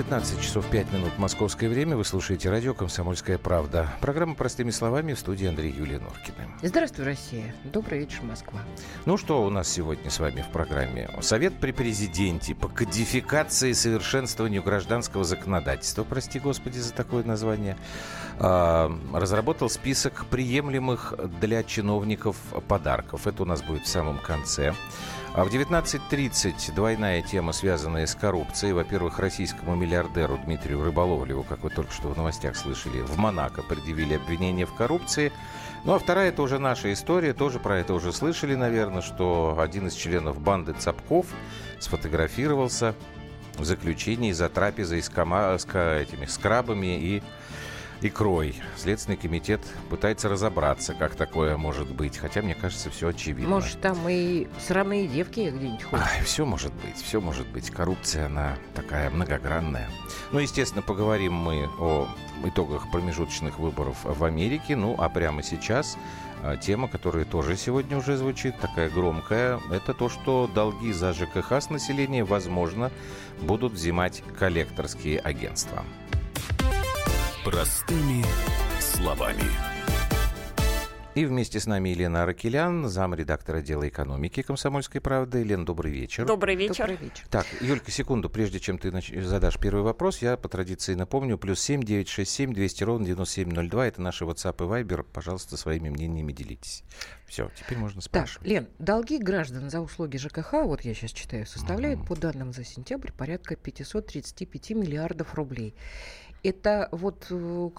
19 часов 5 минут московское время. Вы слушаете радио «Комсомольская правда». Программа «Простыми словами» в студии Андрей Юлия Норкина. Здравствуй, Россия. Добрый вечер, Москва. Ну что у нас сегодня с вами в программе? Совет при президенте по кодификации и совершенствованию гражданского законодательства, прости господи за такое название, а, разработал список приемлемых для чиновников подарков. Это у нас будет в самом конце. А в 19.30 двойная тема, связанная с коррупцией. Во-первых, российскому миллиардеру Дмитрию Рыболовлеву, как вы только что в новостях слышали, в Монако предъявили обвинение в коррупции. Ну а вторая, это уже наша история, тоже про это уже слышали, наверное, что один из членов банды Цапков сфотографировался в заключении за трапезой с, кома- с этими скрабами и икрой. Следственный комитет пытается разобраться, как такое может быть. Хотя, мне кажется, все очевидно. Может, там и сраные девки где-нибудь ходят? Ай, все может быть, все может быть. Коррупция, она такая многогранная. Ну, естественно, поговорим мы о итогах промежуточных выборов в Америке. Ну, а прямо сейчас а, тема, которая тоже сегодня уже звучит, такая громкая, это то, что долги за ЖКХ с населения, возможно, будут взимать коллекторские агентства. Простыми словами. И вместе с нами Елена Аракелян, замредактора отдела экономики «Комсомольской правды». Елена, добрый вечер. Добрый вечер. Добрый вечер. Так, Юлька, секунду, прежде чем ты нач... задашь первый вопрос, я по традиции напомню, плюс семь девять шесть семь двести ровно девяносто семь ноль два, это наши WhatsApp и Viber, пожалуйста, своими мнениями делитесь. Все, теперь можно спрашивать. Так, Лен, долги граждан за услуги ЖКХ, вот я сейчас читаю, составляют, по данным за сентябрь, порядка 535 миллиардов рублей. Это вот э,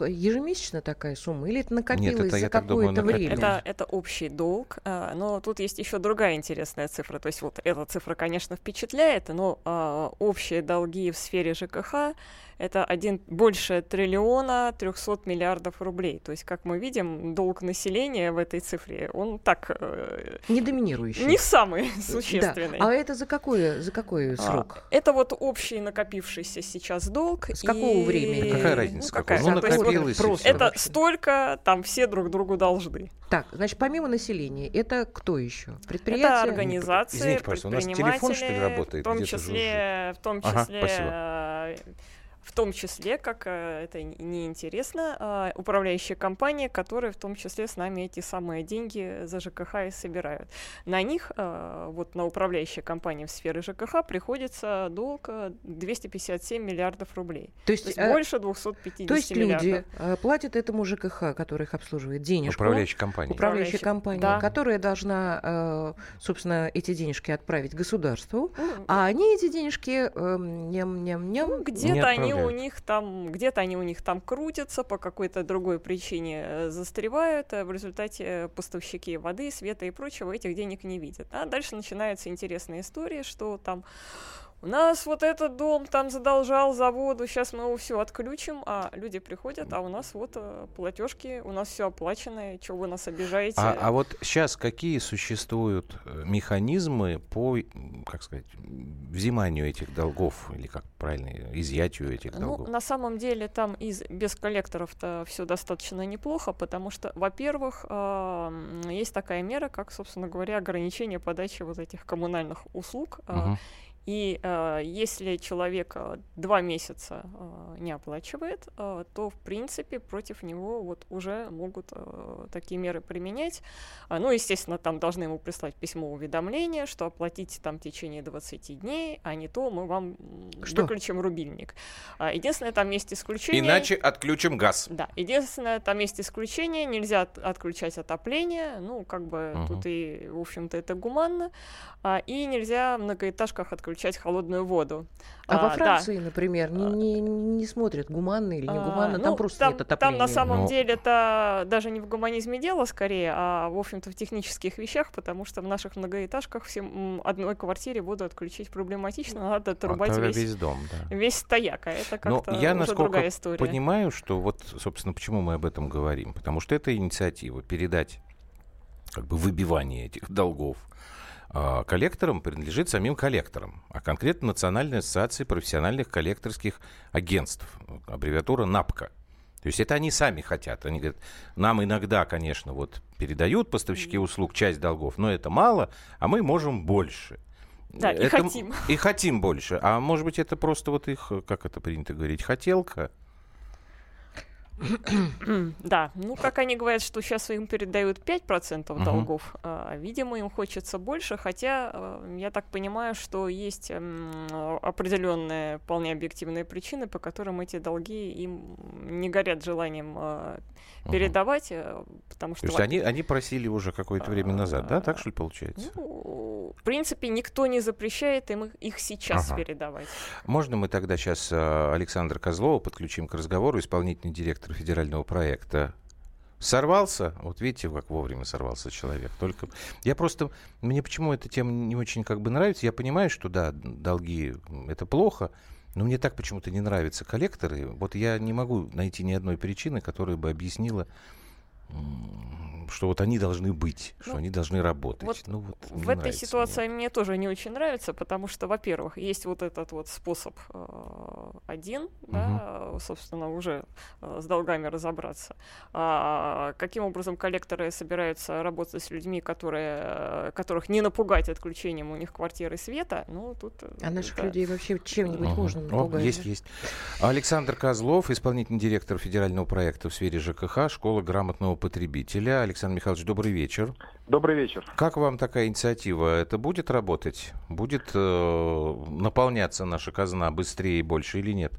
ежемесячно такая сумма или это накопилось Нет, это, за какое-то время? Это, это общий долг, а, но тут есть еще другая интересная цифра. То есть вот эта цифра, конечно, впечатляет, но а, общие долги в сфере ЖКХ это один, больше триллиона 300 миллиардов рублей. То есть, как мы видим, долг населения в этой цифре, он так э, Не доминирующий. не самый Да. существенный. А это за какой, за какой А, срок? Это вот общий накопившийся сейчас долг. С какого и- времени? Да какая разница, Ну, какая? Ну, вот накопилось и просто. Это вообще. столько, там все друг другу должны. Так, значит, помимо населения, это кто еще? Это Предприятия? организации, Извините, пожалуйста, у нас телефон, что ли, работает? В том числе, в том Ага, числе, спасибо. Э, в том числе, как э, это неинтересно, э, управляющие компании, которые в том числе с нами эти самые деньги за ЖКХ и собирают. На них, э, вот на управляющие компании в сфере ЖКХ приходится долг э, 257 миллиардов рублей. То есть, То есть э, больше 250 то есть миллиардов. люди э, платят этому ЖКХ, который их обслуживает, денежку. Управляющая компания. Управляющая Управляющая, компания, да. которая должна, э, собственно, эти денежки отправить государству, Ну, а они эти денежки ням-ням-ням. Ну, где-то они у отправляют. них там, где-то они у них там крутятся, по какой-то другой причине э, застревают, а в результате поставщики воды, света и прочего этих денег не видят. А дальше начинается интересная история, что там у нас вот этот дом там задолжал за воду, сейчас мы его все отключим, а люди приходят, а у нас вот э, платежки, у нас все оплачено, что вы нас обижаете? А, а вот сейчас какие существуют э, механизмы по, как сказать, взиманию этих долгов, или как правильно, изъятию этих Ну, долгов? на самом деле там из, без коллекторов-то все достаточно неплохо, потому что, во-первых, ам, есть такая мера, как, собственно говоря, ограничение подачи вот этих коммунальных услуг. а, Мгм. И э, если человек два месяца э, не оплачивает, э, то в принципе против него вот уже могут э, такие меры применять. А, ну, естественно, там должны ему прислать письмо уведомления, что оплатите там в течение 20 дней, а не то мы вам Что? выключим рубильник. А, единственное, там есть исключение. Иначе отключим газ. Да, единственное, там есть исключение, нельзя от- отключать отопление, ну, как бы Мгм. тут и, в общем-то, это гуманно, а, и нельзя в многоэтажках отключать холодную воду. А, во да. Франции, например, не, не, не смотрят, гуманно или не А, гуманно, там ну, просто там, нет Там отопления. на самом Ну. деле это даже не в гуманизме дело скорее, а в общем-то в технических вещах, потому что в наших многоэтажках всем одной квартире воду отключить проблематично, надо А, отрубать тогда весь, весь дом, да. весь стояк, а это Но как-то Ну, я, уже насколько другая история. понимаю, что вот, собственно, почему мы об этом говорим. Потому что это инициатива передать как бы выбивание этих долгов а, коллекторам принадлежит самим коллекторам, а конкретно Национальной ассоциации профессиональных коллекторских агентств, аббревиатура НАПКО. То есть это они сами хотят. Они говорят, нам иногда, конечно, вот передают поставщики услуг часть долгов, но это мало, а мы можем больше. Да, это, и хотим. И хотим больше. А может быть, это просто вот их, как это принято говорить, хотелка? Да, ну как они говорят, что сейчас им передают 5% uh-huh. долгов, а, видимо, им хочется больше, хотя а, я так понимаю, что есть а, определенные вполне объективные причины, по которым эти долги им не горят желанием а, передавать, uh-huh. потому что... То есть они, они просили уже какое-то время назад, да, так что ли получается? Ну, в принципе, никто не запрещает им их, их сейчас ага. передавать. Можно мы тогда сейчас а, Александра Козлова подключим к разговору, исполнительный директор федерального проекта сорвался. Вот видите, как вовремя сорвался человек. Только я просто... Мне почему эта тема не очень как бы нравится. Я понимаю, что да, долги — это плохо, но мне так почему-то не нравятся коллекторы. Вот я не могу найти ни одной причины, которая бы объяснила что вот они должны быть, ну, что они должны работать. Вот ну, вот в этой ситуации мне. мне тоже не очень нравится, потому что, во-первых, есть вот этот вот способ э, один, угу. да, собственно, уже э, с долгами разобраться. А, каким образом коллекторы собираются работать с людьми, которые, которых не напугать отключением у них квартиры света, ну тут... Э, а наших да. людей вообще чем-нибудь угу. можно напугать? О, есть, есть. Александр Козлов, исполнительный директор федерального проекта в сфере ЖКХ, школа грамотного потребителя. Александр Михайлович, добрый вечер. Добрый вечер. Как вам такая инициатива? Это будет работать? Будет э, наполняться наша казна быстрее и больше или нет?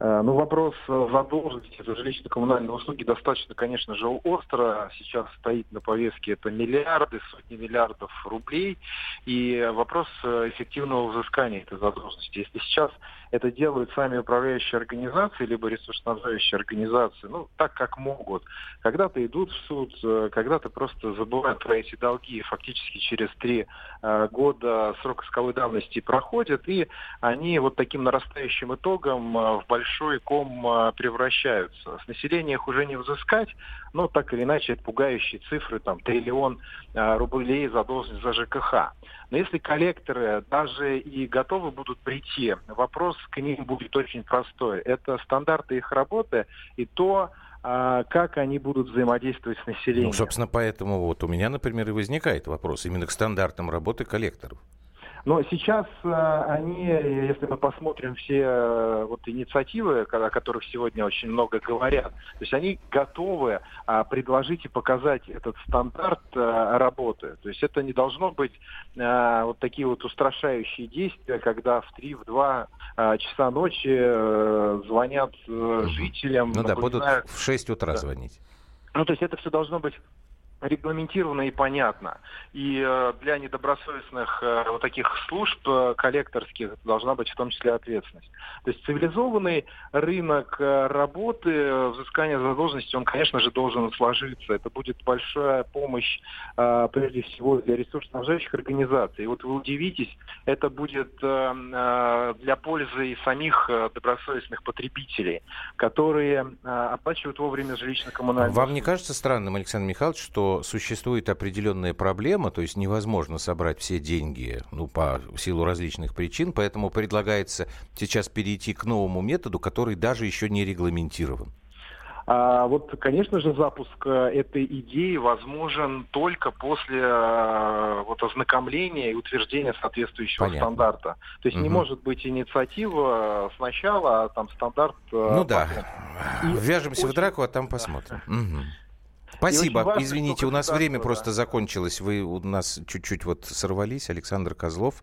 Э, ну, вопрос задолженности за жилищно-коммунальные услуги достаточно, конечно же, остро. Сейчас стоит на повестке это миллиарды, сотни миллиардов рублей. И вопрос э, эффективного взыскания этой задолженности. Если сейчас это делают сами управляющие организации, либо ресурсоснабжающие организации, ну, так как могут. Когда-то идут в суд, э, когда-то просто забывают про эти долги, фактически через три э, года срок исковой давности проходят, и они вот таким нарастающим итогом э, в большой ком превращаются. С населения их уже не взыскать, но так или иначе это пугающие цифры, там, триллион рублей задолженность за ЖКХ. Но если коллекторы даже и готовы будут прийти, вопрос к ним будет очень простой. Это стандарты их работы и то, а, как они будут взаимодействовать с населением. Ну, собственно, поэтому вот у меня, например, и возникает вопрос именно к стандартам работы коллекторов. Но сейчас э, они, если мы посмотрим все э, вот инициативы, о которых сегодня очень много говорят, то есть они готовы а, предложить и показать этот стандарт э, работы. То есть это не должно быть вот такие вот устрашающие действия, когда в 3, в 2 часа ночи звонят жителям. Ну да, будут в 6 утра да. звонить. Ну, то есть это все должно быть регламентировано и понятно. И э, для недобросовестных э, вот таких служб э, коллекторских должна быть в том числе ответственность. То есть цивилизованный рынок работы, взыскания задолженности, он, конечно же, должен сложиться. Это будет большая помощь, прежде всего, для ресурсоснабжающих организаций. И вот вы удивитесь, это будет для пользы и самих добросовестных потребителей, которые оплачивают вовремя жилищно-коммунальные Вам не кажется странным, Александр Михайлович, что существует определенная проблема, то есть невозможно собрать все деньги, ну, по силу различных причин, поэтому предлагается сейчас перейти к новому методу, который даже еще не регламентирован. А вот, конечно же, запуск э, этой идеи возможен только после э, вот, ознакомления и утверждения соответствующего Понятно. стандарта. То есть угу. не может быть инициатива сначала, а там стандарт... Э, ну потом. да. И Вяжемся очень... в драку, а там посмотрим. Да. Угу. Спасибо. Важно, Извините, у нас время да. просто закончилось. Вы у нас чуть-чуть вот сорвались. Александр Козлов,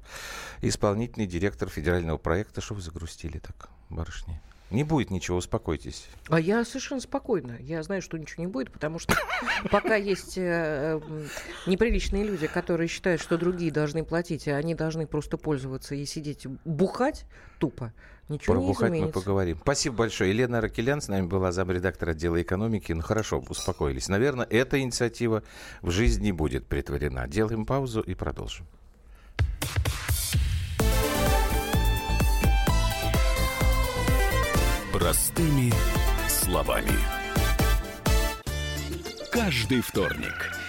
исполнительный директор федерального проекта. Что вы загрустили так, барышни? Не будет ничего, успокойтесь. А я совершенно спокойна. Я знаю, что ничего не будет, потому что пока есть э, неприличные люди, которые считают, что другие должны платить, а они должны просто пользоваться и сидеть бухать тупо, Ничего Про не изменится. мы поговорим. Спасибо большое. Елена Ракелян с нами была замредактор отдела экономики. Ну хорошо, успокоились. Наверное, эта инициатива в жизни будет притворена. Делаем паузу и продолжим. Простыми словами. Каждый вторник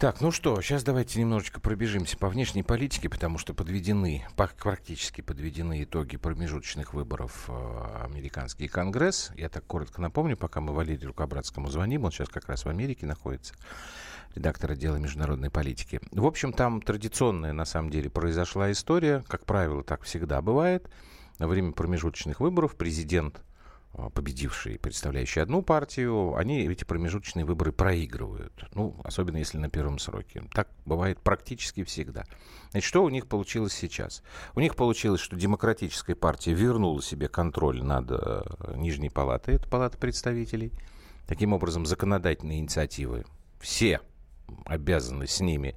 Так, ну что, сейчас давайте немножечко пробежимся по внешней политике, потому что подведены, практически подведены итоги промежуточных выборов э, американский конгресс. Я так коротко напомню, пока мы Валерию Рукобратскому звоним, он сейчас как раз в Америке находится, редактор отдела международной политики. В общем, там традиционная, на самом деле, произошла история, как правило, так всегда бывает. Во время промежуточных выборов президент победившие, представляющие одну партию, они эти промежуточные выборы проигрывают. Ну, особенно если на первом сроке. Так бывает практически всегда. Значит, что у них получилось сейчас? У них получилось, что демократическая партия вернула себе контроль над э, Нижней палатой, это палата представителей. Таким образом, законодательные инициативы все обязаны с ними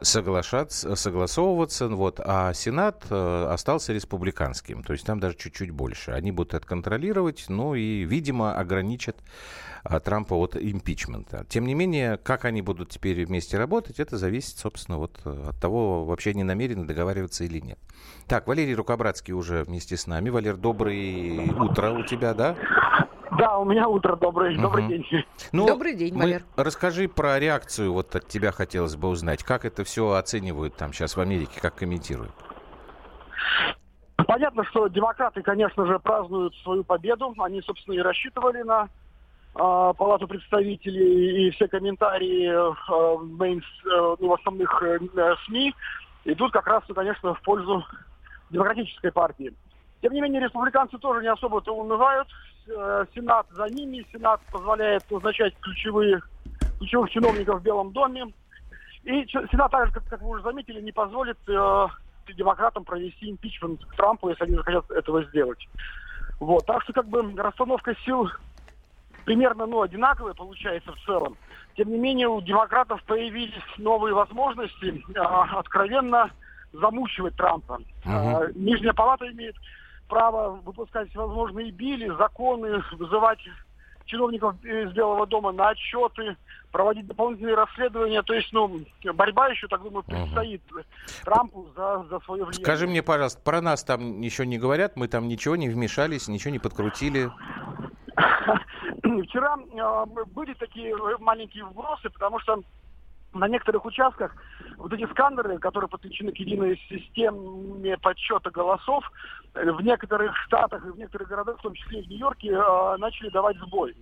соглашаться, согласовываться, вот, а Сенат э, остался республиканским, то есть там даже чуть-чуть больше. Они будут это контролировать, ну и, видимо, ограничат э, Трампа от импичмента. Тем не менее, как они будут теперь вместе работать, это зависит, собственно, вот э, от того, вообще они намерены договариваться или нет. Так, Валерий Рукобратский уже вместе с нами. Валер, доброе утро у тебя, да? Да, у меня утро добрый, угу. добрый день. Ну, добрый день, Валер. Расскажи про реакцию, вот от тебя хотелось бы узнать. Как это все оценивают там сейчас в Америке, как комментируют? Понятно, что демократы, конечно же, празднуют свою победу. Они, собственно, и рассчитывали на э, Палату представителей, и все комментарии э, мейн, э, ну, в основных э, СМИ идут как раз, конечно, в пользу демократической партии. Тем не менее, республиканцы тоже не особо-то унывают. Э, Сенат за ними. Сенат позволяет назначать ключевые, ключевых чиновников в Белом доме. И Сенат также, как, вы уже заметили, не позволит э, демократам провести импичмент Трампу, если они захотят этого сделать. Вот. Так что как бы расстановка сил примерно ну, одинаковая получается в целом. Тем не менее, у демократов появились новые возможности э, откровенно замучивать Трампа. Uh-huh. Э, Нижняя палата имеет право выпускать всевозможные били, законы, вызывать чиновников из Белого дома на отчеты, проводить дополнительные расследования. То есть, ну, борьба еще, так думаю, предстоит угу. Трампу за, за свое влияние. Скажи мне, пожалуйста, про нас там ничего не говорят, мы там ничего не вмешались, ничего не подкрутили. Вчера э, были такие маленькие вбросы, потому что на некоторых участках вот эти сканеры, которые подключены к единой системе подсчета голосов, э, в некоторых штатах и в некоторых городах, в том числе и в Нью-Йорке, э, начали давать сбой.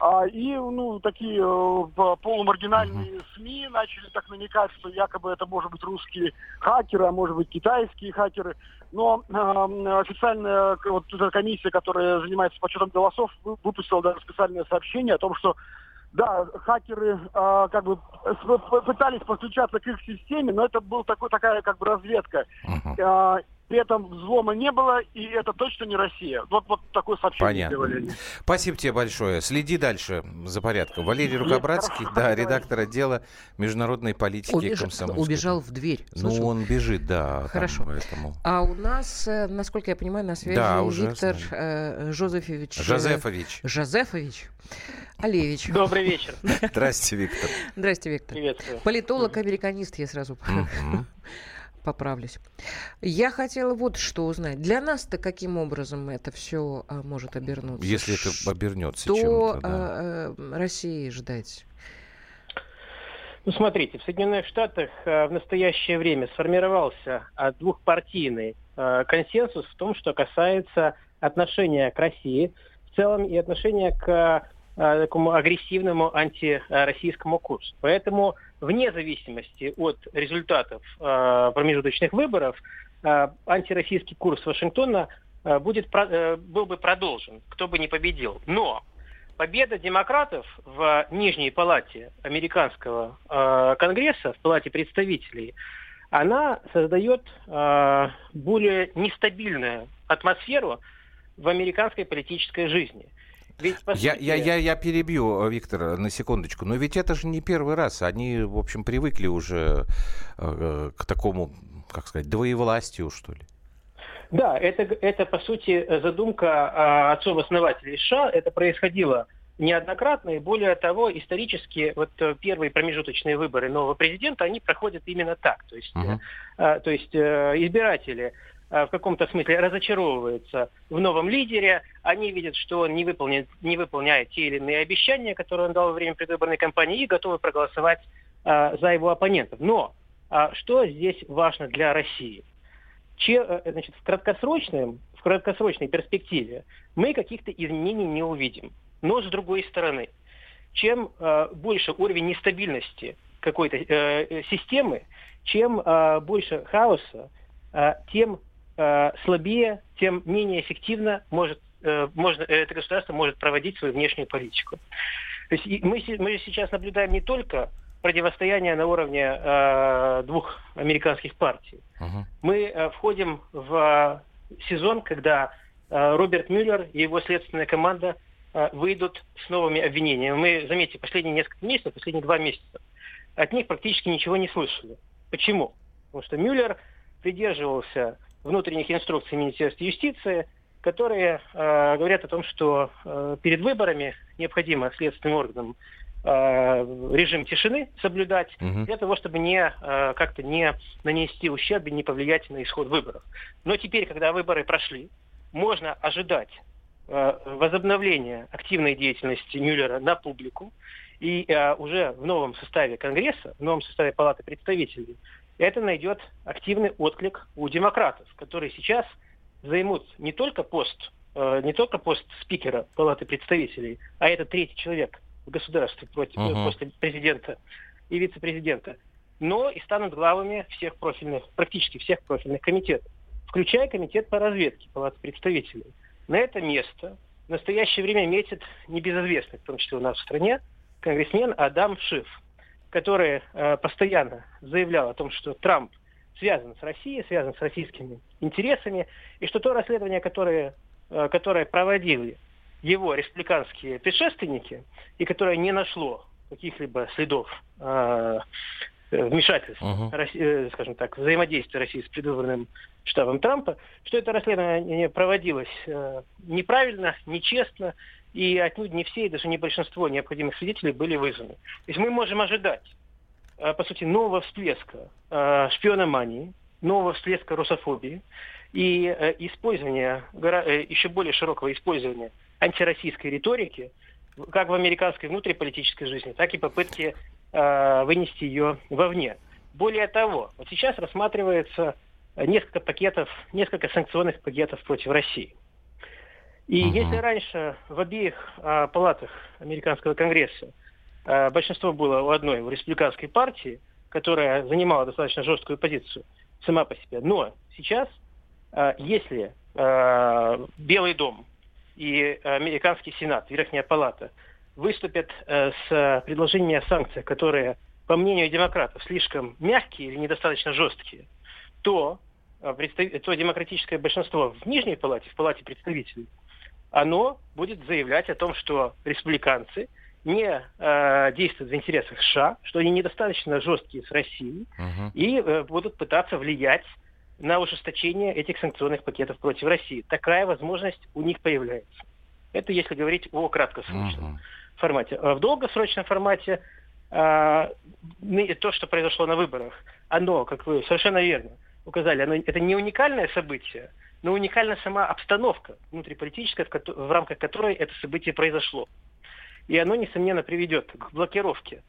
А, и ну, такие э, полумаргинальные СМИ начали так намекать, что якобы это может быть русские хакеры, а может быть китайские хакеры. Но э, официальная вот эта комиссия, которая занимается подсчетом голосов, выпустила даже специальное сообщение о том, что да, хакеры э, как бы пытались подключаться к их системе, но это была такой, такая как бы разведка. Uh-huh. Э, при этом взлома не было, и это точно не Россия. Вот, вот такое сообщение Понятно. сделали. Спасибо тебе большое. Следи дальше за порядком. Валерий Рукобратский, да, редактор отдела международной политики Убеж... комсомольской. Убежал в дверь. Слышал? Ну, он бежит, да. Хорошо. Там, поэтому... А у нас, э, насколько я понимаю, на связи да, уже Виктор э, Жозефович. Жозефович. Жозефович. Алевич. Добрый вечер. Здрасте, Виктор. Здрасте, Виктор. Приветствую. Политолог-американист, я сразу поправлюсь. Я хотела вот что узнать. Для нас-то каким образом это все а, может обернуться? Если это обернется Что чем-то, да. а, а, России ждать? Ну, смотрите, в Соединенных Штатах а, в настоящее время сформировался а, двухпартийный а, консенсус в том, что касается отношения к России в целом и отношения к такому агрессивному антироссийскому курсу. Поэтому вне зависимости от результатов э, промежуточных выборов э, антироссийский курс Вашингтона будет, был бы продолжен, кто бы ни победил. Но победа демократов в Нижней палате американского э, Конгресса, в палате представителей, она создает э, более нестабильную атмосферу в американской политической жизни. Ведь, я, сути... я, я, я перебью, э, Виктор, на секундочку. Но ведь это же не первый раз. Они, в общем, привыкли уже э, к такому, как сказать, двоевластию, что ли. Да, это, это по сути задумка э, отцов-основателей США. Это происходило неоднократно, и более того, исторически вот э, первые промежуточные выборы нового президента, они проходят именно так. То есть, uh-huh. э, то есть э, избиратели э, в каком-то смысле разочаровываются в новом лидере, они видят, что он не, выполнит, не выполняет те или иные обещания, которые он дал во время предвыборной кампании, и готовы проголосовать э, за его оппонентов. Но э, что здесь важно для России? Че, э, значит, в, краткосрочном, в краткосрочной перспективе мы каких-то изменений не увидим. Но с другой стороны, чем э, больше уровень нестабильности какой-то э, э, системы, чем э, больше хаоса, э, тем э, слабее, тем менее эффективно может, э, можно, это государство может проводить свою внешнюю политику. То есть мы, мы сейчас наблюдаем не только противостояние на уровне э, двух американских партий. Uh-huh. Мы э, входим в э, сезон, когда э, Роберт Мюллер и его следственная команда Э, выйдут с новыми обвинениями. Мы, заметьте, последние несколько месяцев, последние два месяца, от них практически ничего не слышали. Почему? Потому что Мюллер придерживался внутренних инструкций Министерства юстиции, которые э, говорят о том, что э, перед выборами необходимо следственным органам э, режим тишины соблюдать угу. для того, чтобы не э, как-то не нанести ущерб и не повлиять на исход выборов. Но теперь, когда выборы прошли, можно ожидать Э, возобновление активной деятельности Мюллера на публику и э, уже в новом составе Конгресса, в новом составе Палаты представителей, это найдет активный отклик у демократов, которые сейчас займут не только пост, э, не только пост спикера Палаты представителей, а это третий человек в государстве против, uh-huh. после президента и вице-президента, но и станут главами всех профильных, практически всех профильных комитетов, включая комитет по разведке Палаты представителей. На это место в настоящее время метит небезызвестный, в том числе у нас в стране, конгрессмен Адам Шиф, который э, постоянно заявлял о том, что Трамп связан с Россией, связан с российскими интересами, и что то расследование, которое, э, которое проводили его республиканские предшественники, и которое не нашло каких-либо следов э, вмешательств, uh-huh. России, скажем так, взаимодействия России с предвыборным штабом Трампа, что это расследование проводилось э, неправильно, нечестно, и отнюдь не все, и даже не большинство необходимых свидетелей были вызваны. То есть мы можем ожидать, э, по сути, нового всплеска э, шпиономании, нового всплеска русофобии и э, использования, еще более широкого использования антироссийской риторики как в американской внутриполитической жизни, так и попытки вынести ее вовне. Более того, вот сейчас рассматривается несколько пакетов, несколько санкционных пакетов против России. И uh-huh. если раньше в обеих э, палатах американского конгресса э, большинство было у одной, у республиканской партии, которая занимала достаточно жесткую позицию сама по себе, но сейчас, э, если э, Белый дом и американский сенат, Верхняя палата, выступят э, с предложениями о санкциях, которые, по мнению демократов, слишком мягкие или недостаточно жесткие, то, представ... то демократическое большинство в Нижней палате, в палате представителей, оно будет заявлять о том, что республиканцы не э, действуют в интересах США, что они недостаточно жесткие с Россией uh-huh. и э, будут пытаться влиять на ужесточение этих санкционных пакетов против России. Такая возможность у них появляется. Это если говорить о краткосрочном. Uh-huh формате. А в долгосрочном формате а, то, что произошло на выборах, оно, как вы совершенно верно указали, оно, это не уникальное событие, но уникальна сама обстановка внутриполитическая, в, в рамках которой это событие произошло. И оно, несомненно, приведет к блокировке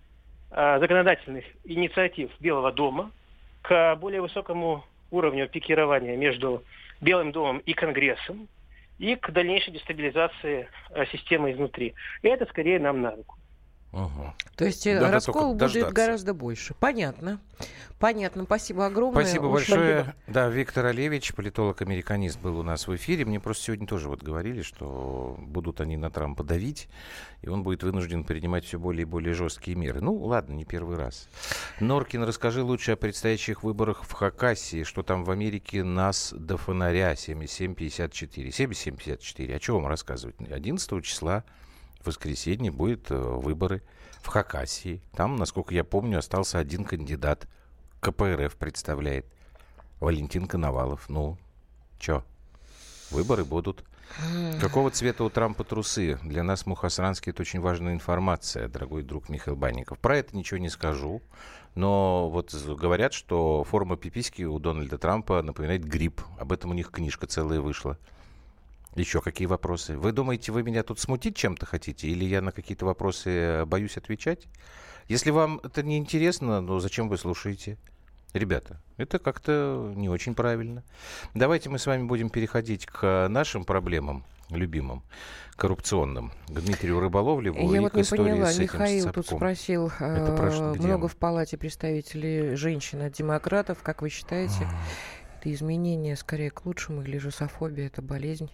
а, законодательных инициатив Белого дома, к более высокому уровню пикирования между Белым домом и Конгрессом, и к дальнейшей дестабилизации э, системы изнутри. И это скорее нам на руку. Угу. То есть Надо э, раскол будет дождаться. гораздо больше. Понятно. Понятно. Спасибо огромное. Спасибо Уж большое. Спасибо. Да, Виктор Олевич, политолог-американист, был у нас в эфире. Мне просто сегодня тоже вот говорили, что будут они на Трампа давить, и он будет вынужден принимать все более и более жесткие меры. Ну, ладно, не первый раз. Норкин, расскажи лучше о предстоящих выборах в Хакасии, что там в Америке нас до фонаря 7754. 7754. О чем вам рассказывать? 11 числа в воскресенье будет э, выборы в Хакасии. Там, насколько я помню, остался один кандидат. КПРФ представляет. Валентин Коновалов. Ну, чё? Выборы будут. Какого цвета у Трампа трусы? Для нас, Мухасранский, это очень важная информация, дорогой друг Михаил Банников. Про это ничего не скажу. Но вот говорят, что форма пиписьки у Дональда Трампа напоминает грипп. Об этом у них книжка целая вышла. Еще какие вопросы? Вы думаете, вы меня тут смутить чем-то хотите? Или я на какие-то вопросы э, боюсь отвечать? Если вам это не интересно, ну зачем вы слушаете? Ребята, это как-то не очень правильно. Давайте мы с вами будем переходить к нашим проблемам, любимым, коррупционным, к Дмитрию Рыболовлеву. Я вот не поняла, Михаил тут спросил, э, много в палате представителей женщин от демократов. Как вы считаете, это изменение скорее к лучшему или же софобия, это болезнь?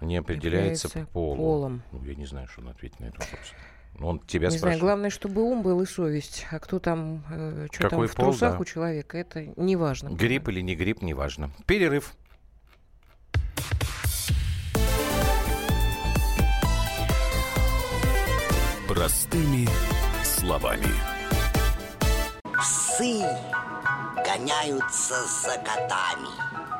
Не определяется полом. полом. Ну, я не знаю, что он ответит на этот вопрос. Он тебя не спрашивает. знаю, главное, чтобы ум был и совесть. А кто там, э, что Какой там в пол, трусах да. у человека, это не важно. Грипп или не грипп, не важно. Перерыв. Простыми словами. Псы гоняются за котами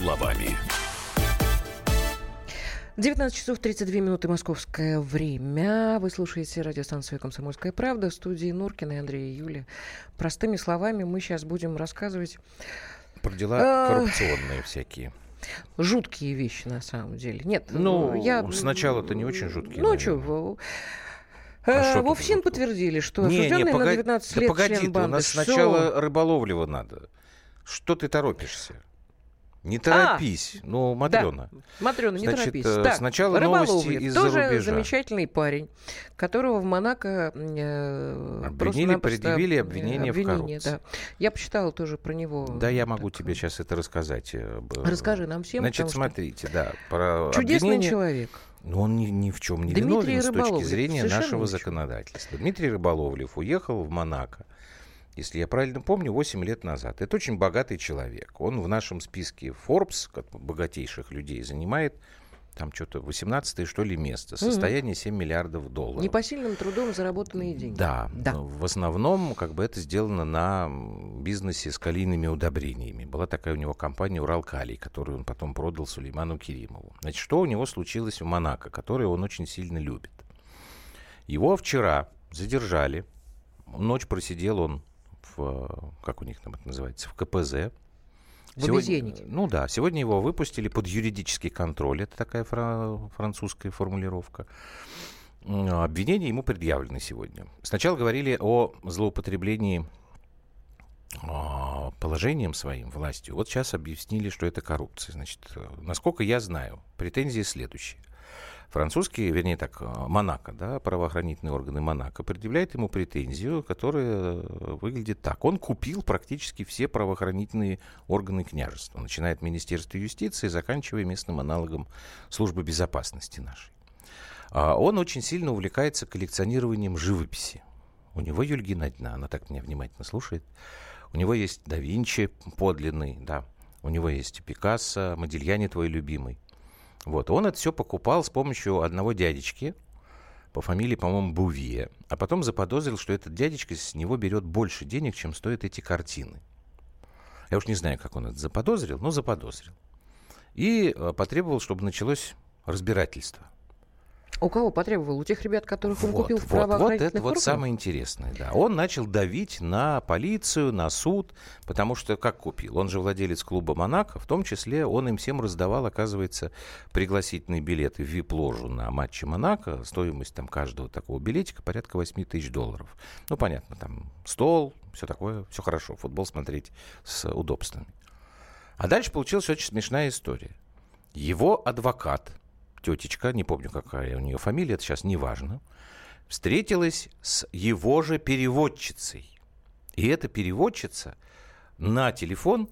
Словами. 19 часов 32 минуты московское время. Вы слушаете радиостанцию «Комсомольская правда» в студии Нуркина и Андрея Юли. Простыми словами мы сейчас будем рассказывать... Про дела коррупционные всякие. Жуткие вещи, на самом деле. Нет, ну, я... сначала-то не очень жуткие. Ну, что, а э, в ОФСИН подтвердили, что не, осужденный не, погоди, на 19 лет да погоди, член банды. у нас сначала рыболовлево надо. Что ты торопишься? Не торопись. А, ну, Матрена. Да. Матрена, не Значит, торопись. Э, так, сначала новости из тоже рубежа. замечательный парень, которого в Монако э, обвинили, предъявили обвинение, обвинение в коррупции. Да. Я почитала тоже про него. Да, я могу так. тебе сейчас это рассказать. Э, Расскажи нам всем. Значит, смотрите, да. Про Чудесный обвинение... человек. Но он ни, ни в чем не Дмитрий виновен с точки зрения нашего законодательства. Дмитрий Рыболовлев уехал в Монако если я правильно помню, 8 лет назад. Это очень богатый человек. Он в нашем списке Forbes, как богатейших людей, занимает там что-то 18 что ли место. Состояние 7 миллиардов долларов. Непосильным трудом заработанные деньги. Да, да. В основном как бы это сделано на бизнесе с калийными удобрениями. Была такая у него компания Уралкалий, которую он потом продал Сулейману Керимову. Значит, что у него случилось в Монако, которое он очень сильно любит? Его вчера задержали. Ночь просидел он в, как у них там это называется, в КПЗ. В сегодня, Ну да, сегодня его выпустили под юридический контроль, это такая фра- французская формулировка. Обвинения ему предъявлены сегодня. Сначала говорили о злоупотреблении а, положением своим, властью. Вот сейчас объяснили, что это коррупция. Значит, насколько я знаю, претензии следующие. Французские, вернее так, э, Монако, да, правоохранительные органы Монако предъявляют ему претензию, которая э, выглядит так. Он купил практически все правоохранительные органы княжества, начиная от Министерства юстиции, заканчивая местным аналогом службы безопасности нашей. А он очень сильно увлекается коллекционированием живописи. У него Юльгина Геннадьевна, она так меня внимательно слушает. У него есть да Винчи подлинный, да. У него есть Пикассо, Модильяне твой любимый. Вот, он это все покупал с помощью одного дядечки по фамилии, по-моему, Бувье. А потом заподозрил, что этот дядечка с него берет больше денег, чем стоят эти картины. Я уж не знаю, как он это заподозрил, но заподозрил. И э, потребовал, чтобы началось разбирательство. У кого потребовал? У тех ребят, которых он Вот, купил в вот, вот правоохранительных это вот органах? самое интересное, да. Он начал давить на полицию, на суд, потому что как купил? Он же владелец клуба «Монако», в том числе он им всем раздавал, оказывается, пригласительные билеты в вип-ложу на матче «Монако». Стоимость там каждого такого билетика порядка 8 тысяч долларов. Ну, понятно, там стол, все такое, все хорошо, футбол смотреть с удобствами. А дальше получилась очень смешная история. Его адвокат, тетечка, не помню, какая у нее фамилия, это сейчас не важно, встретилась с его же переводчицей. И эта переводчица на телефон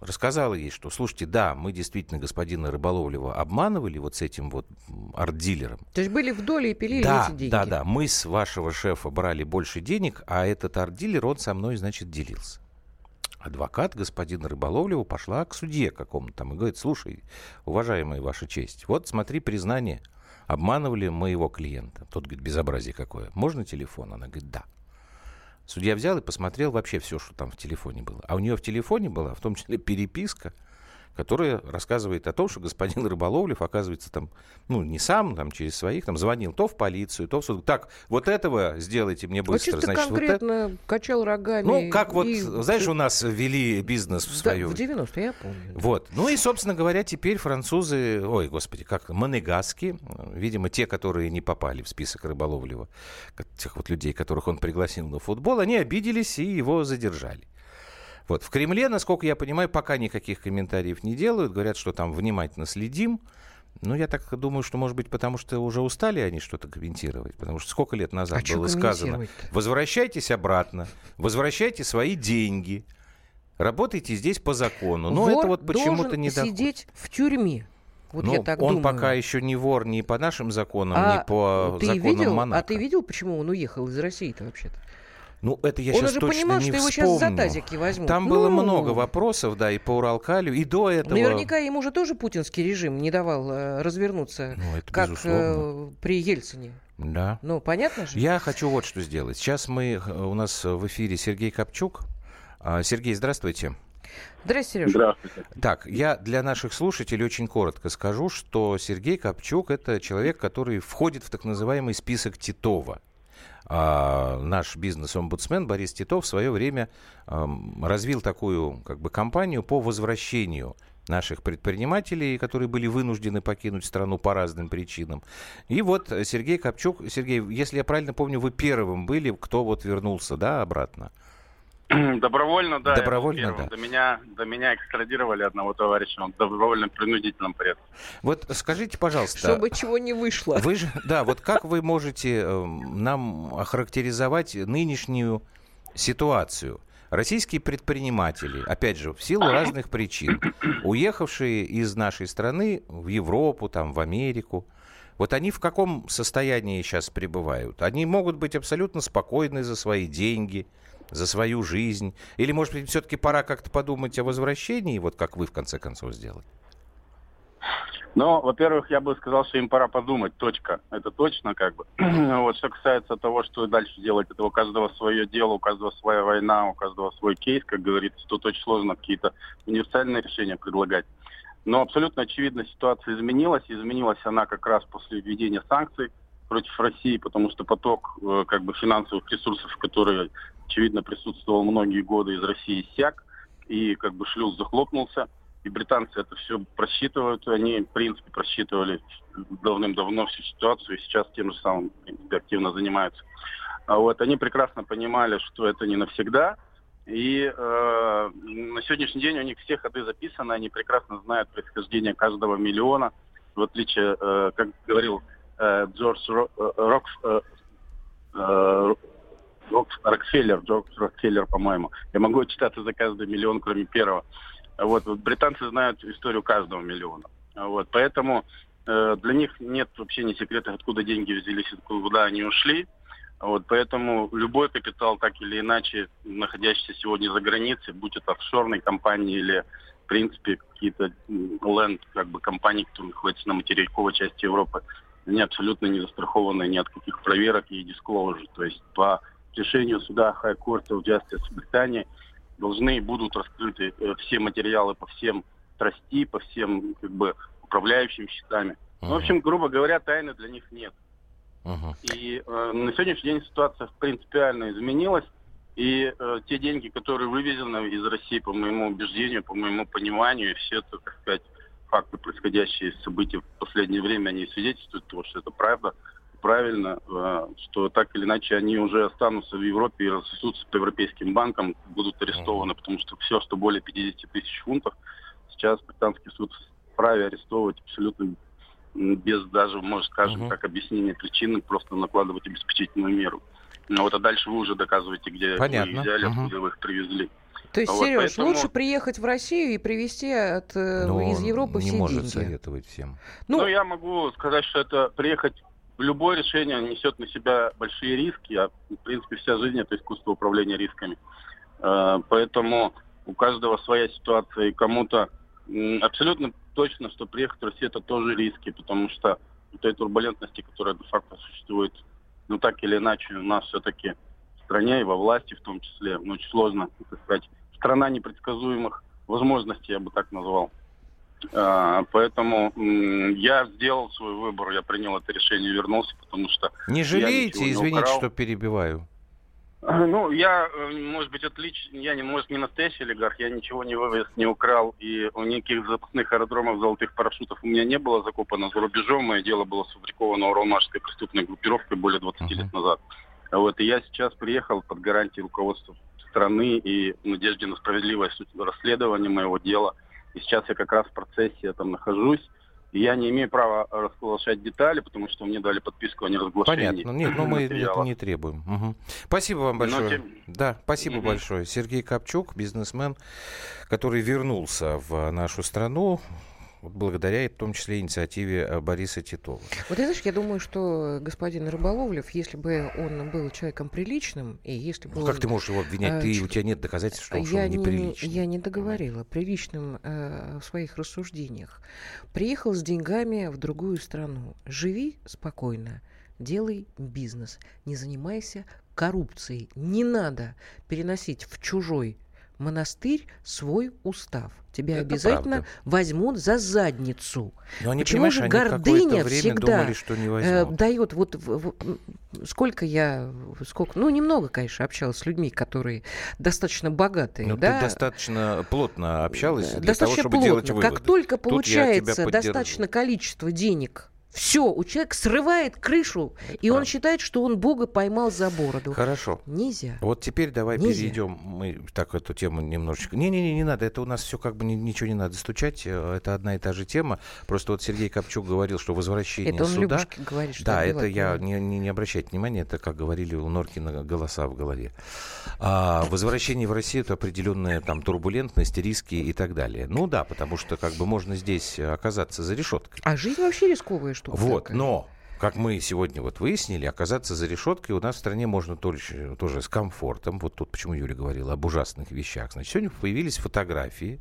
рассказала ей, что, слушайте, да, мы действительно господина Рыболовлева обманывали вот с этим вот арт-дилером. То есть были в доле и пилили Да, эти деньги? да, да, мы с вашего шефа брали больше денег, а этот арт-дилер, он со мной, значит, делился. Адвокат господина Рыболовлева пошла к судье какому-то там и говорит, слушай, уважаемая ваша честь, вот смотри признание, обманывали моего клиента. Тот говорит, безобразие какое. Можно телефон? Она говорит, да. Судья взял и посмотрел вообще все, что там в телефоне было. А у нее в телефоне была в том числе переписка, которая рассказывает о том, что господин Рыболовлев, оказывается, там, ну, не сам, там, через своих, там, звонил то в полицию, то в суд. Так, вот этого сделайте мне быстро. чисто значит, вот это. конкретно качал рогами. Ну, как вот, и- знаешь, у нас вели бизнес в Да, свое в 90-е, я помню. вот. Ну и, собственно говоря, теперь французы, ой, господи, как Монегаски, видимо, те, которые не попали в список Рыболовлева, тех вот людей, которых он пригласил на футбол, они обиделись и его задержали. Вот. В Кремле, насколько я понимаю, пока никаких комментариев не делают. Говорят, что там внимательно следим. Ну, я так думаю, что, может быть, потому что уже устали они что-то комментировать. Потому что сколько лет назад А было сказано, возвращайтесь обратно, возвращайте свои деньги, работайте здесь по закону. Но Вор это вот почему-то не доходит. сидеть в тюрьме. Вот ну, я так он думаю. пока еще не вор ни по нашим законам, А ни по ты законам видел, Монако. А ты видел, почему он уехал из России-то вообще-то? Ну, это я он сейчас уже точно понимал, не что его сейчас за вспомню. тазики возьмут. Там Ну, было много вопросов, да, и по Уралкалю, и до этого... Наверняка ему же тоже путинский режим не давал э, развернуться, Ну, это как безусловно. э, при Ельцине. Да. Ну, понятно же? Я хочу вот что сделать. Сейчас мы, э, у нас в эфире Сергей Копчук. А, Сергей, здравствуйте. Здрасте, Сереж. Здравствуйте. Так, я для наших слушателей очень коротко скажу, что Сергей Копчук – это человек, который входит в так называемый список Титова. А, наш бизнес-омбудсмен Борис Титов в свое время ам, развил такую как бы кампанию по возвращению наших предпринимателей, которые были вынуждены покинуть страну по разным причинам. И вот Сергей Копчук, Сергей, если я правильно помню, вы первым были, кто вот вернулся, да, обратно? Добровольно, да. Добровольно, да. До меня, до меня экстрадировали одного товарища, он в добровольном принудительном порядке. Вот скажите, пожалуйста, Чтобы чего не вышло. Вы же, да, вот как вы можете э, нам охарактеризовать нынешнюю ситуацию? Российские предприниматели, опять же, в силу разных причин, уехавшие из нашей страны в Европу, там, в Америку, вот они в каком состоянии сейчас пребывают? Они могут быть абсолютно спокойны за свои деньги, за свою жизнь? Или, может быть, все-таки пора как-то подумать о возвращении, вот как вы в конце концов сделали? Но, во-первых, я бы сказал, что им пора подумать, точка. Это точно как бы. вот что касается того, что дальше делать, это у каждого свое дело, у каждого своя война, у каждого свой кейс, как говорится, тут очень сложно какие-то универсальные решения предлагать. Но абсолютно очевидно, ситуация изменилась. Изменилась она как раз после введения санкций против России, потому что поток э, как бы финансовых ресурсов, который, очевидно, присутствовал многие годы из России, иссяк, и как бы шлюз захлопнулся. И британцы это все просчитывают. Они, в принципе, просчитывали давным-давно всю ситуацию, и сейчас тем же самым активно занимаются. А вот они прекрасно понимали, что это не навсегда. И э, на сегодняшний день у них все ходы записаны, они прекрасно знают происхождение каждого миллиона. В отличие, э, как говорил Джордж Ро- э, Рокс, э, э, Рокфеллер, Джордж Рокфеллер, по-моему. Я могу отчитаться за каждый миллион, кроме первого. Вот, британцы знают историю каждого миллиона. Вот, поэтому э, для них нет вообще ни секрета, откуда деньги взялись, куда они ушли. Вот, поэтому любой капитал, так или иначе, находящийся сегодня за границей, будь это офшорные компании или, в принципе, какие-то ленд, как бы компании, которые находятся на материковой части Европы, они абсолютно не застрахованы ни от каких проверок и disclosure. То есть по решению суда High Court of Justice в Британии должны и будут раскрыты э, все материалы по всем трасти, по всем как бы управляющим счетами. Ну, в общем, грубо говоря, тайны для них нет. Мгм. И э, на сегодняшний день ситуация принципиально изменилась. И э, те деньги, которые вывезены из России, по моему убеждению, по моему пониманию, все это, так сказать, факты, происходящие события в последнее время, они свидетельствуют того, что это правда, правильно, э, что так или иначе они уже останутся в Европе и рассосутся по европейским банкам, будут арестованы, потому что все, что более 50 тысяч фунтов, сейчас британский суд вправе арестовывать абсолютно без даже, может, скажем так, объяснения причины, просто накладывать обеспечительную меру. Ну вот, а дальше вы уже доказываете, где Понятно. вы их взяли, откуда вы их привезли. То есть, Вот, Сереж, поэтому- лучше приехать в Россию и привезти от, э, Но из он Европы не все может деньги. советовать всем. Ну, Ну, я могу сказать, что это приехать любое решение несет на себя большие риски, а в принципе вся жизнь это искусство управления рисками. Э, Поэтому у каждого своя ситуация, и кому-то абсолютно точно, что приехать в Россию это тоже риски, потому что той турбулентности, которая де-факто существует, ну так или иначе у нас все-таки стране и во власти в том числе, ну, очень сложно, так сказать, страна непредсказуемых возможностей, я бы так назвал. А, Поэтому я сделал свой выбор, я принял это решение и вернулся, потому что... Не жалеете? не Извините, украл. что перебиваю. Ну, я, э, может быть, отлично, я не, может, не настоящий олигарх, я ничего не вывез, не украл, и у никаких запасных аэродромов золотых парашютов у меня не было закопано за рубежом, мое дело было сфабриковано уралмашской преступной группировкой более 20 Мгм. лет назад. Вот, и я сейчас приехал под гарантией руководства страны и в надежде на справедливое расследование моего дела. И сейчас я как раз в процессе я там нахожусь. И я не имею права разглашать детали, потому что мне дали подписку о неразглашении. Понятно. Нет, ну мы это материала. не требуем. Мгм. Спасибо вам Но большое. тем- Да, спасибо Мгм. большое. Сергей Копчук, бизнесмен, который вернулся в нашу страну вот благодаря, в том числе, инициативе э, Бориса Титова. Вот знаешь, я думаю, что господин Рыболовлев, если бы он был человеком приличным, и если бы Ну, он... как ты можешь его обвинять? э, Ты, ч- у тебя нет доказательств, что он, что я, он не, неприличный. я не договорила. Приличным э, в своих рассуждениях. Приехал с деньгами в другую страну. Живи спокойно. Делай бизнес. Не занимайся коррупцией. Не надо переносить в чужой монастырь свой устав. Тебя Это обязательно правда. возьмут за задницу. Но они, Почему же гордыня время всегда думали, что не э, дает вот в- сколько я сколько ну немного конечно общалась с людьми которые достаточно богатые Ну, да ты достаточно плотно общалась Э, для достаточно того, чтобы плотно. делать выводы. Как только Тут получается достаточно количество денег, все, у человека срывает крышу, и он правда. считает, что он Бога поймал за бороду. Хорошо. Нельзя. Вот теперь давай Нельзя. перейдем. Мы так эту тему немножечко. Не-не-не, не надо. Это у нас все как бы ни- ничего не надо стучать. э, Это одна и та же тема. Просто вот Сергей Копчук говорил, что возвращение Это он суда. Говорит, что Да, это я не, не, не обращайте внимания, это, как говорили у Норкина, голоса в голове. А, возвращение в Россию это определенная там турбулентность, риски и так далее. Ну да, потому что как бы можно здесь оказаться за решеткой. А жизнь вообще рисковая штука. Вот, такая. но как мы сегодня вот выяснили, оказаться за решеткой у нас в стране можно тоже, тоже с комфортом. Вот тут почему Юля говорила об ужасных вещах. Значит, сегодня появились фотографии,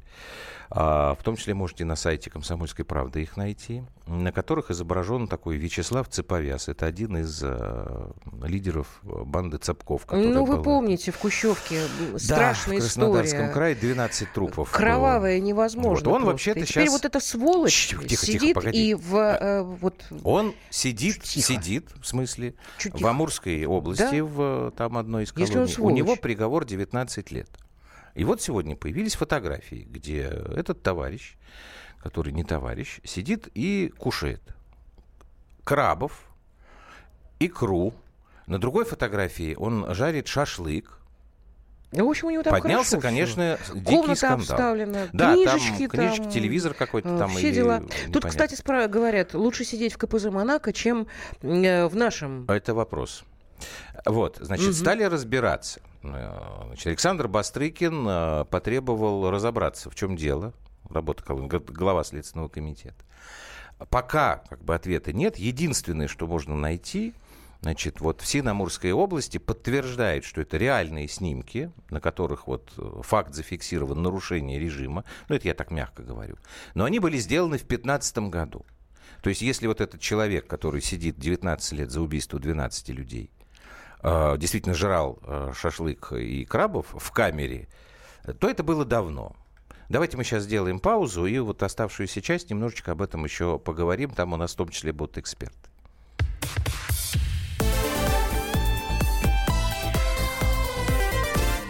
в том числе можете на сайте «Комсомольской правды» их найти, на которых изображен такой Вячеслав Цеповяз. Это один из а, лидеров э, банды которая Ну, вы была- помните, в Кущевке м, Да, страшная в Краснодарском история. крае 12 трупов. было. Кровавая невозможно. Вот он вообще-то теперь щас- вот эта сволочь Тихо, тихо, тихо, сидит погоди. и в э, вот Он сидит, Тихо. сидит, в смысле, чуть в тихо. Амурской области, Да? в э, там одной из Если он колоний. У него приговор 19 лет. И вот сегодня появились фотографии, где этот товарищ, который не товарищ, сидит и кушает крабов, икру. На другой фотографии он жарит шашлык. Ну, в общем, у него там Поднялся, хорошо конечно, дикий Комната скандал. обставлена, Да, книжечки там книжки, там, телевизор какой-то э, там. все дела. Тут, непонятно. кстати, спра- говорят, лучше сидеть в КПЗ Монако, чем э, в нашем. Это вопрос. Вот, значит, Мгм. стали разбираться. Э, Значит, Александр Бастрыкин э, потребовал разобраться, в чем дело. Работа глава Следственного комитета. Пока как бы ответа нет. Единственное, что можно найти, значит, вот в Синамурской области подтверждает, что это реальные снимки, на которых вот э, факт зафиксирован нарушение режима. Ну, это я так мягко говорю. Но они были сделаны в 2015 году. То есть, если вот этот человек, который сидит 19 лет за убийство 12 людей, Э, действительно жрал э, шашлык и крабов в камере, то это было давно. Давайте мы сейчас сделаем паузу и вот оставшуюся часть немножечко об этом еще поговорим. Там у нас в том числе будут эксперты.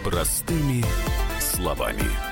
Простыми словами.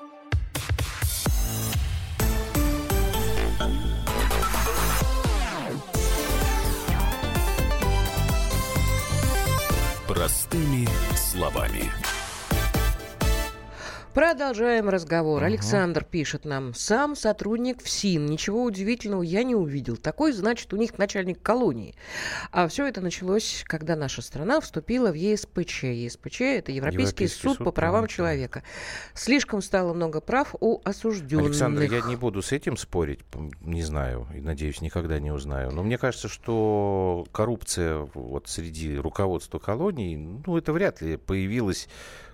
Продолжаем разговор. Александр пишет нам. Сам сотрудник ФСИН. Ничего удивительного я не увидел. Такой, значит, у них начальник колонии. А все это началось, когда наша страна вступила в ЕСПЧ. ЕСПЧ – это Европейский, Европейский суд, суд по правам правам человека. Слишком стало много прав у осужденных. Александр, я не буду с этим спорить, не знаю, и надеюсь, никогда не узнаю. Но мне кажется, что коррупция вот среди руководства колоний, ну, это вряд ли появилась,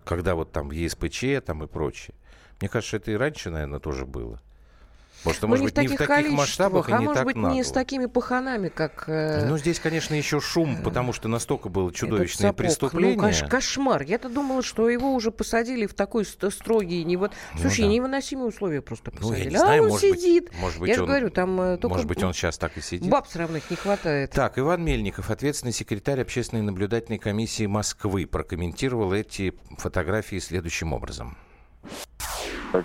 когда вот там ЕСПЧ там и прочее. Мне кажется, это и раньше, наверное, тоже было. Может, Ну, может быть, не в таких масштабах и а не может так быть, нагло. не с такими паханами, как... э, Ну, здесь, конечно, еще шум, потому что настолько было чудовищное преступление. Ну, кош- кошмар. Я-то думала, что его уже посадили в такой ст- строгий, не вот... Ну Слушай, да. невыносимые условия просто Ну, я посадили. не а знаю, он может быть- сидит. может быть, Я же он- говорю, там э, только Может быть, он сейчас так и сидит. баб сравных не хватает. Так, Иван Мельников, ответственный секретарь общественной наблюдательной комиссии Москвы, прокомментировал эти фотографии следующим образом.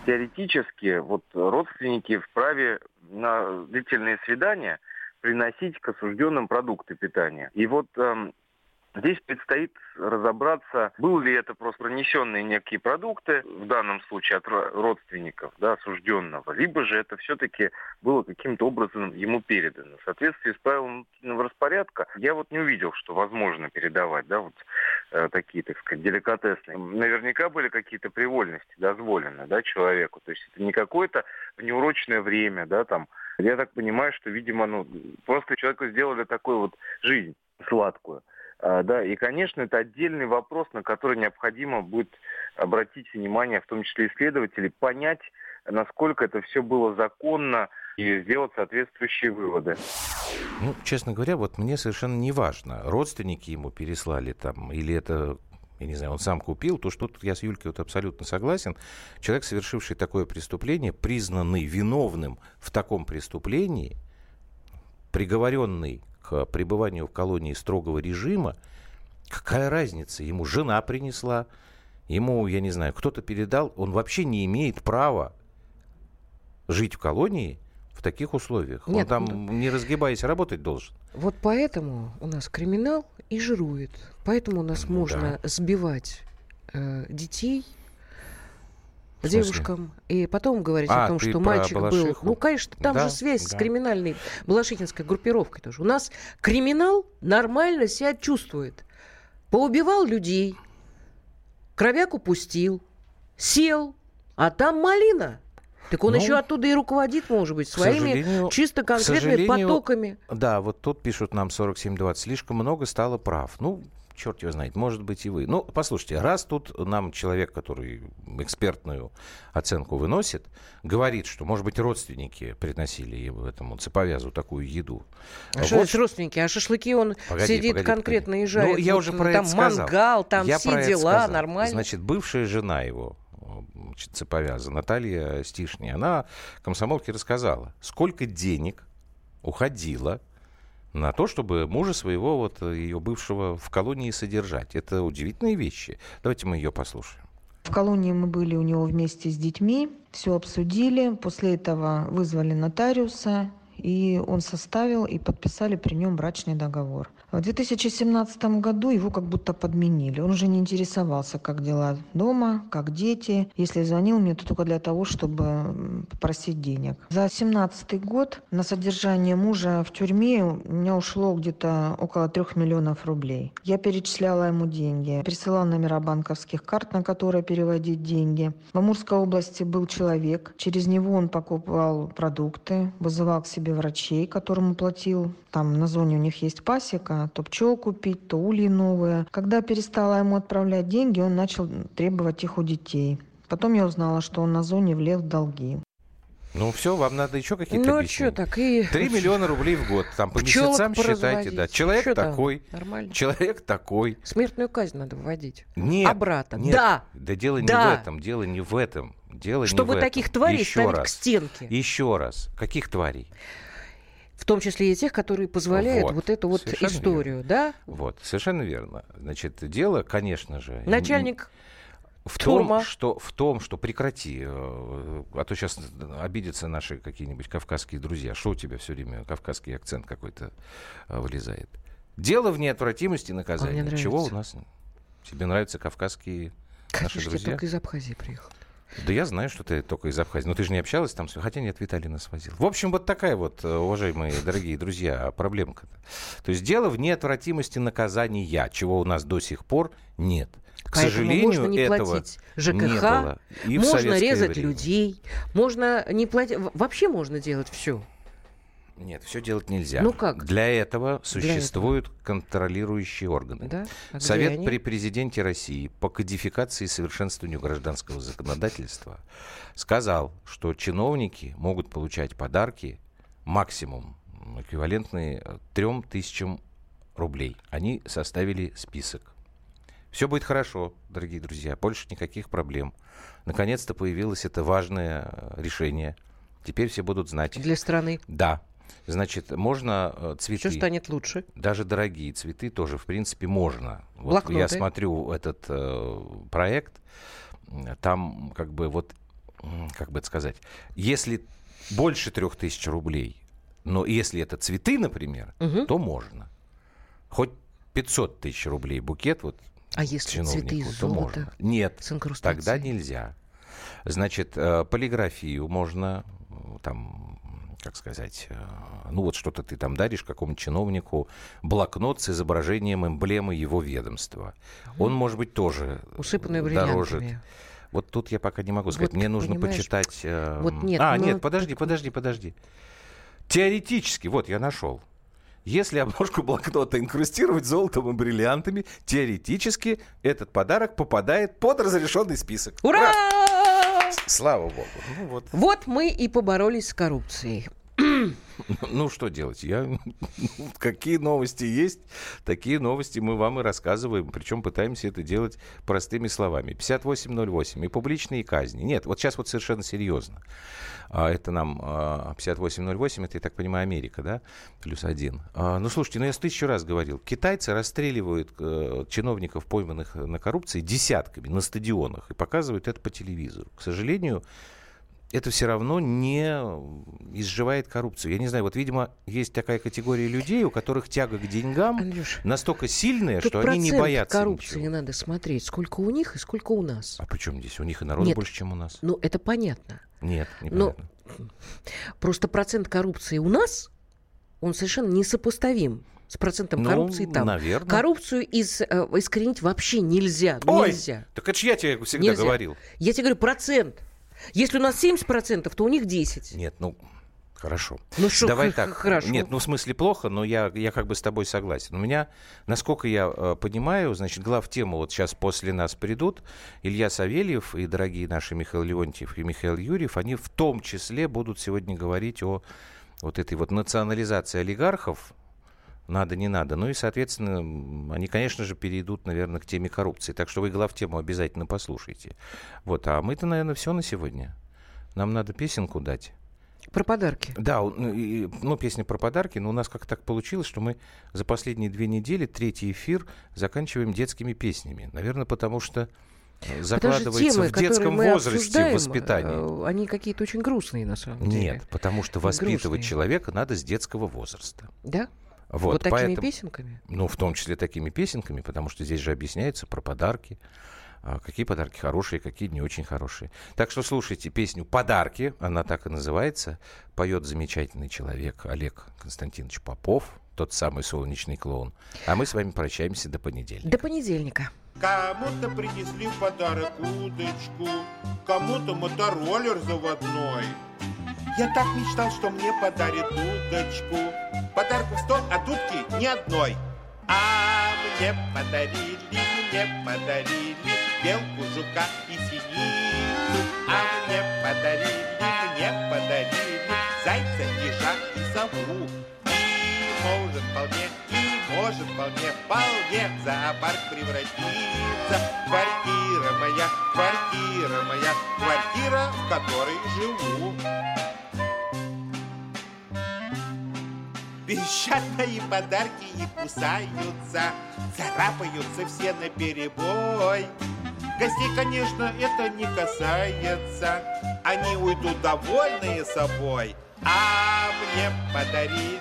Теоретически, вот родственники вправе на длительные свидания приносить к осужденным продукты питания. И вот эм, здесь предстоит разобраться, был ли это просто пронесенные некие продукты, в данном случае от ро- родственников да, осужденного, либо же это все-таки было каким-то образом ему передано. В соответствии с внутреннего распорядка я вот не увидел, что возможно передавать да, вот, э, такие, так сказать, деликатесные. Наверняка были какие-то привольности дозволены да, человеку. То есть это не какое-то неурочное время, да, там. Я так понимаю, что, видимо, ну, просто человеку сделали такую вот жизнь сладкую. А, да, и, конечно, это отдельный вопрос, на который необходимо будет обратить внимание, в том числе исследователей, понять, насколько это все было законно и сделать соответствующие выводы. Ну, честно говоря, вот мне совершенно не важно, родственники ему переслали там, или это, я не знаю, он сам купил, то что тут я с Юлькой вот абсолютно согласен. Человек, совершивший такое преступление, признанный виновным в таком преступлении, приговоренный к пребыванию в колонии строгого режима, какая разница? Ему жена принесла, ему, я не знаю, кто-то передал, он вообще не имеет права жить в колонии в таких условиях. Нет, он там, не разгибаясь, работать должен. Вот поэтому у нас криминал и жирует. Поэтому у нас можно сбивать э, детей? Девушкам и потом говорить А, о том, что мальчик был. Ну, конечно, там Да, же связь с да. криминальной Балашихинской группировкой тоже. У нас криминал нормально себя чувствует. Поубивал людей, кровяк упустил, сел, а там малина. Так он Ну, еще оттуда и руководит, может быть, своими чисто конкретными потоками. Да, вот тут пишут нам 4720. Слишком много стало прав. Ну, черт его знает, может быть и вы. Ну, послушайте, раз тут нам человек, который экспертную оценку выносит, говорит, что, может быть, родственники приносили ему, этому цеповязу такую еду. А что это родственники? А шашлыки он Погоди, сидит погоди, конкретно погоди. жарит. Ну, я Вот уже про там это сказал. мангал, там Я все дела, сказал. нормально. Значит, бывшая жена его, значит, цеповяза, Наталья Стишни, она комсомолке рассказала, сколько денег уходило на то, чтобы мужа своего, вот ее бывшего, в колонии содержать. Это удивительные вещи. Давайте мы ее послушаем. В колонии мы были у него вместе с детьми, все обсудили. После этого вызвали нотариуса, и он составил и подписали при нем брачный договор. В 2017 году его как будто подменили. Он уже не интересовался, как дела дома, как дети. Если звонил мне, то только для того, чтобы попросить денег. За 2017 год на содержание мужа в тюрьме у меня ушло где-то около трех миллионов рублей. Я перечисляла ему деньги, присылала номера банковских карт, на которые переводить деньги. В Амурской области был человек, через него он покупал продукты, вызывал к себе себе врачей, которым платил. Там на зоне у них есть пасека, то пчел купить, то ульи новые. Когда перестала ему отправлять деньги, он начал требовать их у детей. Потом я узнала, что он на зоне влез в долги. Ну все, вам надо еще какие-то Ну, объяснения. что так? И... Три миллиона рублей в год. Там по Пчелок месяцам считайте, да. Человек Чё там? такой, Нормально. человек такой. Смертную казнь надо вводить. Нет. Обратно. нет, Да. Да дело не Да. в этом, дело не в этом. Дело Чтобы не в таких этом. тварей Еще ставить к раз. стенке. Еще раз. Каких тварей? В том числе и тех, которые позволяют вот, Вот. эту вот Совершенно историю, да? Вот, совершенно верно. Значит, дело, конечно же... Начальник в том, что, в том, что прекрати, э, а то сейчас обидятся наши какие-нибудь кавказские друзья. Что у тебя все время кавказский акцент какой-то э, вылезает? Дело в неотвратимости наказания. нравится. Чего у нас? Тебе нравятся кавказские наши Конечно, я друзья? только из Абхазии приехал. Да я знаю, что ты только из Абхазии. Но ты же не общалась там? Хотя нет, Виталий нас возил. В общем, вот такая вот, э, уважаемые дорогие друзья, проблемка. -то. То есть дело в неотвратимости наказания, чего у нас до сих пор нет. К Поэтому сожалению, можно не этого платить не ЖКХ, было. И можно резать время. людей, можно не платить... Вообще можно делать все. Нет, все делать нельзя. Ну как? Для этого Для существуют контролирующие органы. Да? А Совет они? при президенте России по кодификации и совершенствованию гражданского законодательства сказал, что чиновники могут получать подарки максимум эквивалентные э, трем тысячам рублей. Они составили список. Все будет хорошо, дорогие друзья, больше никаких проблем. Наконец-то появилось это важное э, решение. Теперь все будут знать. Для страны. Да. Значит, можно э, цветы. Все станет лучше. Даже дорогие цветы тоже, в принципе, можно. Вот Блокноты. я смотрю этот э, проект, там как бы вот, как бы это сказать, если больше трех тысяч рублей, но если это цветы, например, Мгм. то можно. Хоть 500 тысяч рублей букет, вот А если цветы из золота можно. Нет, с тогда нельзя. Значит, э, полиграфию можно, там, как сказать, э, ну вот что-то ты там даришь какому-нибудь чиновнику, блокнот с изображением эмблемы его ведомства. Он, может быть, тоже Усыпанный дорожит. бриллиантами. Вот тут я пока не могу сказать. Вот Мне нужно понимаешь, почитать... э, вот нет, а, ну, нет, подожди, подожди, подожди. Теоретически, вот я нашел. Если обложку блокнота инкрустировать золотом и бриллиантами, теоретически этот подарок попадает под разрешенный список. Ура! Слава богу. Ну вот. Вот мы и поборолись с коррупцией. Ну что делать? Я... Какие новости есть, такие новости мы вам и рассказываем. Причем пытаемся это делать простыми словами. 5808 и публичные казни. Нет, вот сейчас вот совершенно серьезно. А, Это нам а, 5808, это, я так понимаю, Америка, да? Плюс один. А, Ну, слушайте, ну я тысячу раз говорил. Китайцы расстреливают э, чиновников, пойманных на коррупции, десятками на стадионах и показывают это по телевизору. К сожалению, это все равно не изживает коррупцию. Я не знаю, вот, видимо, есть такая категория людей, у которых тяга к деньгам Андрюш, настолько сильная, что они не боятся коррупции ничего. надо смотреть, сколько у них и сколько у нас. А при чем здесь? У них и народу Нет. больше, чем у нас. Ну, это понятно. Нет, Но непонятно. просто процент коррупции у нас, он совершенно несопоставим с процентом Ну, коррупции там. наверно. Коррупцию из, э, искоренить вообще нельзя. Ой, нельзя. так это ж я тебе всегда Нельзя. говорил. Я тебе говорю, процент. Если у нас 70%, то у них 10. Нет, ну, хорошо. Ну что, Давай так. хорошо. Нет, ну в смысле плохо, но я, я как бы с тобой согласен. У меня, насколько я э, понимаю, значит, глав тему вот сейчас после нас придут Илья Савельев и дорогие наши Михаил Леонтьев и Михаил Юрьев, они в том числе будут сегодня говорить о вот этой вот национализации олигархов, надо, не надо. Ну и, соответственно, они, конечно же, перейдут, наверное, к теме коррупции. Так что вы главтему обязательно послушайте. Вот, а мы-то, наверное, все на сегодня. Нам надо песенку дать. Про подарки. Да, ну, и- ну, песня про подарки, но у нас как так получилось, что мы за последние две недели, третий эфир, заканчиваем детскими песнями. Наверное, потому что э, Потому что закладывается темы, в детском возрасте воспитание. э, Они какие-то очень грустные, на самом деле. Нет, потому что воспитывать Грустные. человека надо с детского возраста. Да? Вот, Вот такими поэтому- песенками? Ну, в том числе такими песенками, потому что здесь же объясняется про подарки. а, Какие подарки хорошие, какие не очень хорошие. Так что слушайте песню «Подарки», она так и называется. Поет замечательный человек Олег Константинович Попов, тот самый солнечный клоун. А мы с вами прощаемся до понедельника. До понедельника. Кому-то принесли в подарок удочку, кому-то мотороллер заводной. Я так мечтал, что мне подарит удочку. Подарков сто, а дудки ни одной. А мне подарили, мне подарили белку, жука и синицу. А мне подарили, может вполне, вполне в зоопарк превратиться. Квартира моя, квартира моя, квартира, в которой живу. Пищат мои подарки и кусаются, царапаются все на перебой. Гостей, конечно, это не касается, они уйдут довольные собой. А мне подарили,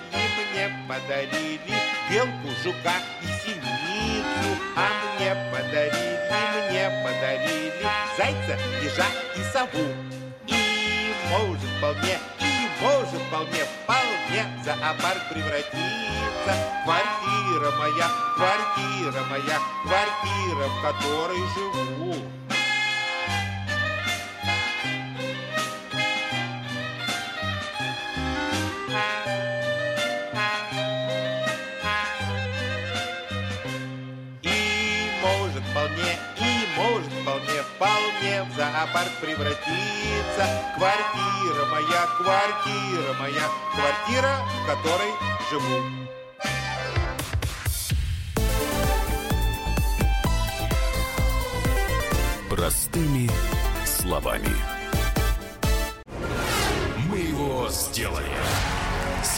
мне подарили белку, жука и синицу. А мне подарили, мне подарили зайца, ежа и сову. И может вполне, и может вполне, вполне зоопарк превратиться. Квартира моя, квартира моя, квартира, в которой живу. Может вполне, вполне в зоопарк превратиться. Квартира моя, квартира моя, квартира, в которой живу. Простыми словами. Мы его сделали.